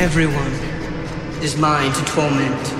Everyone is mine to torment.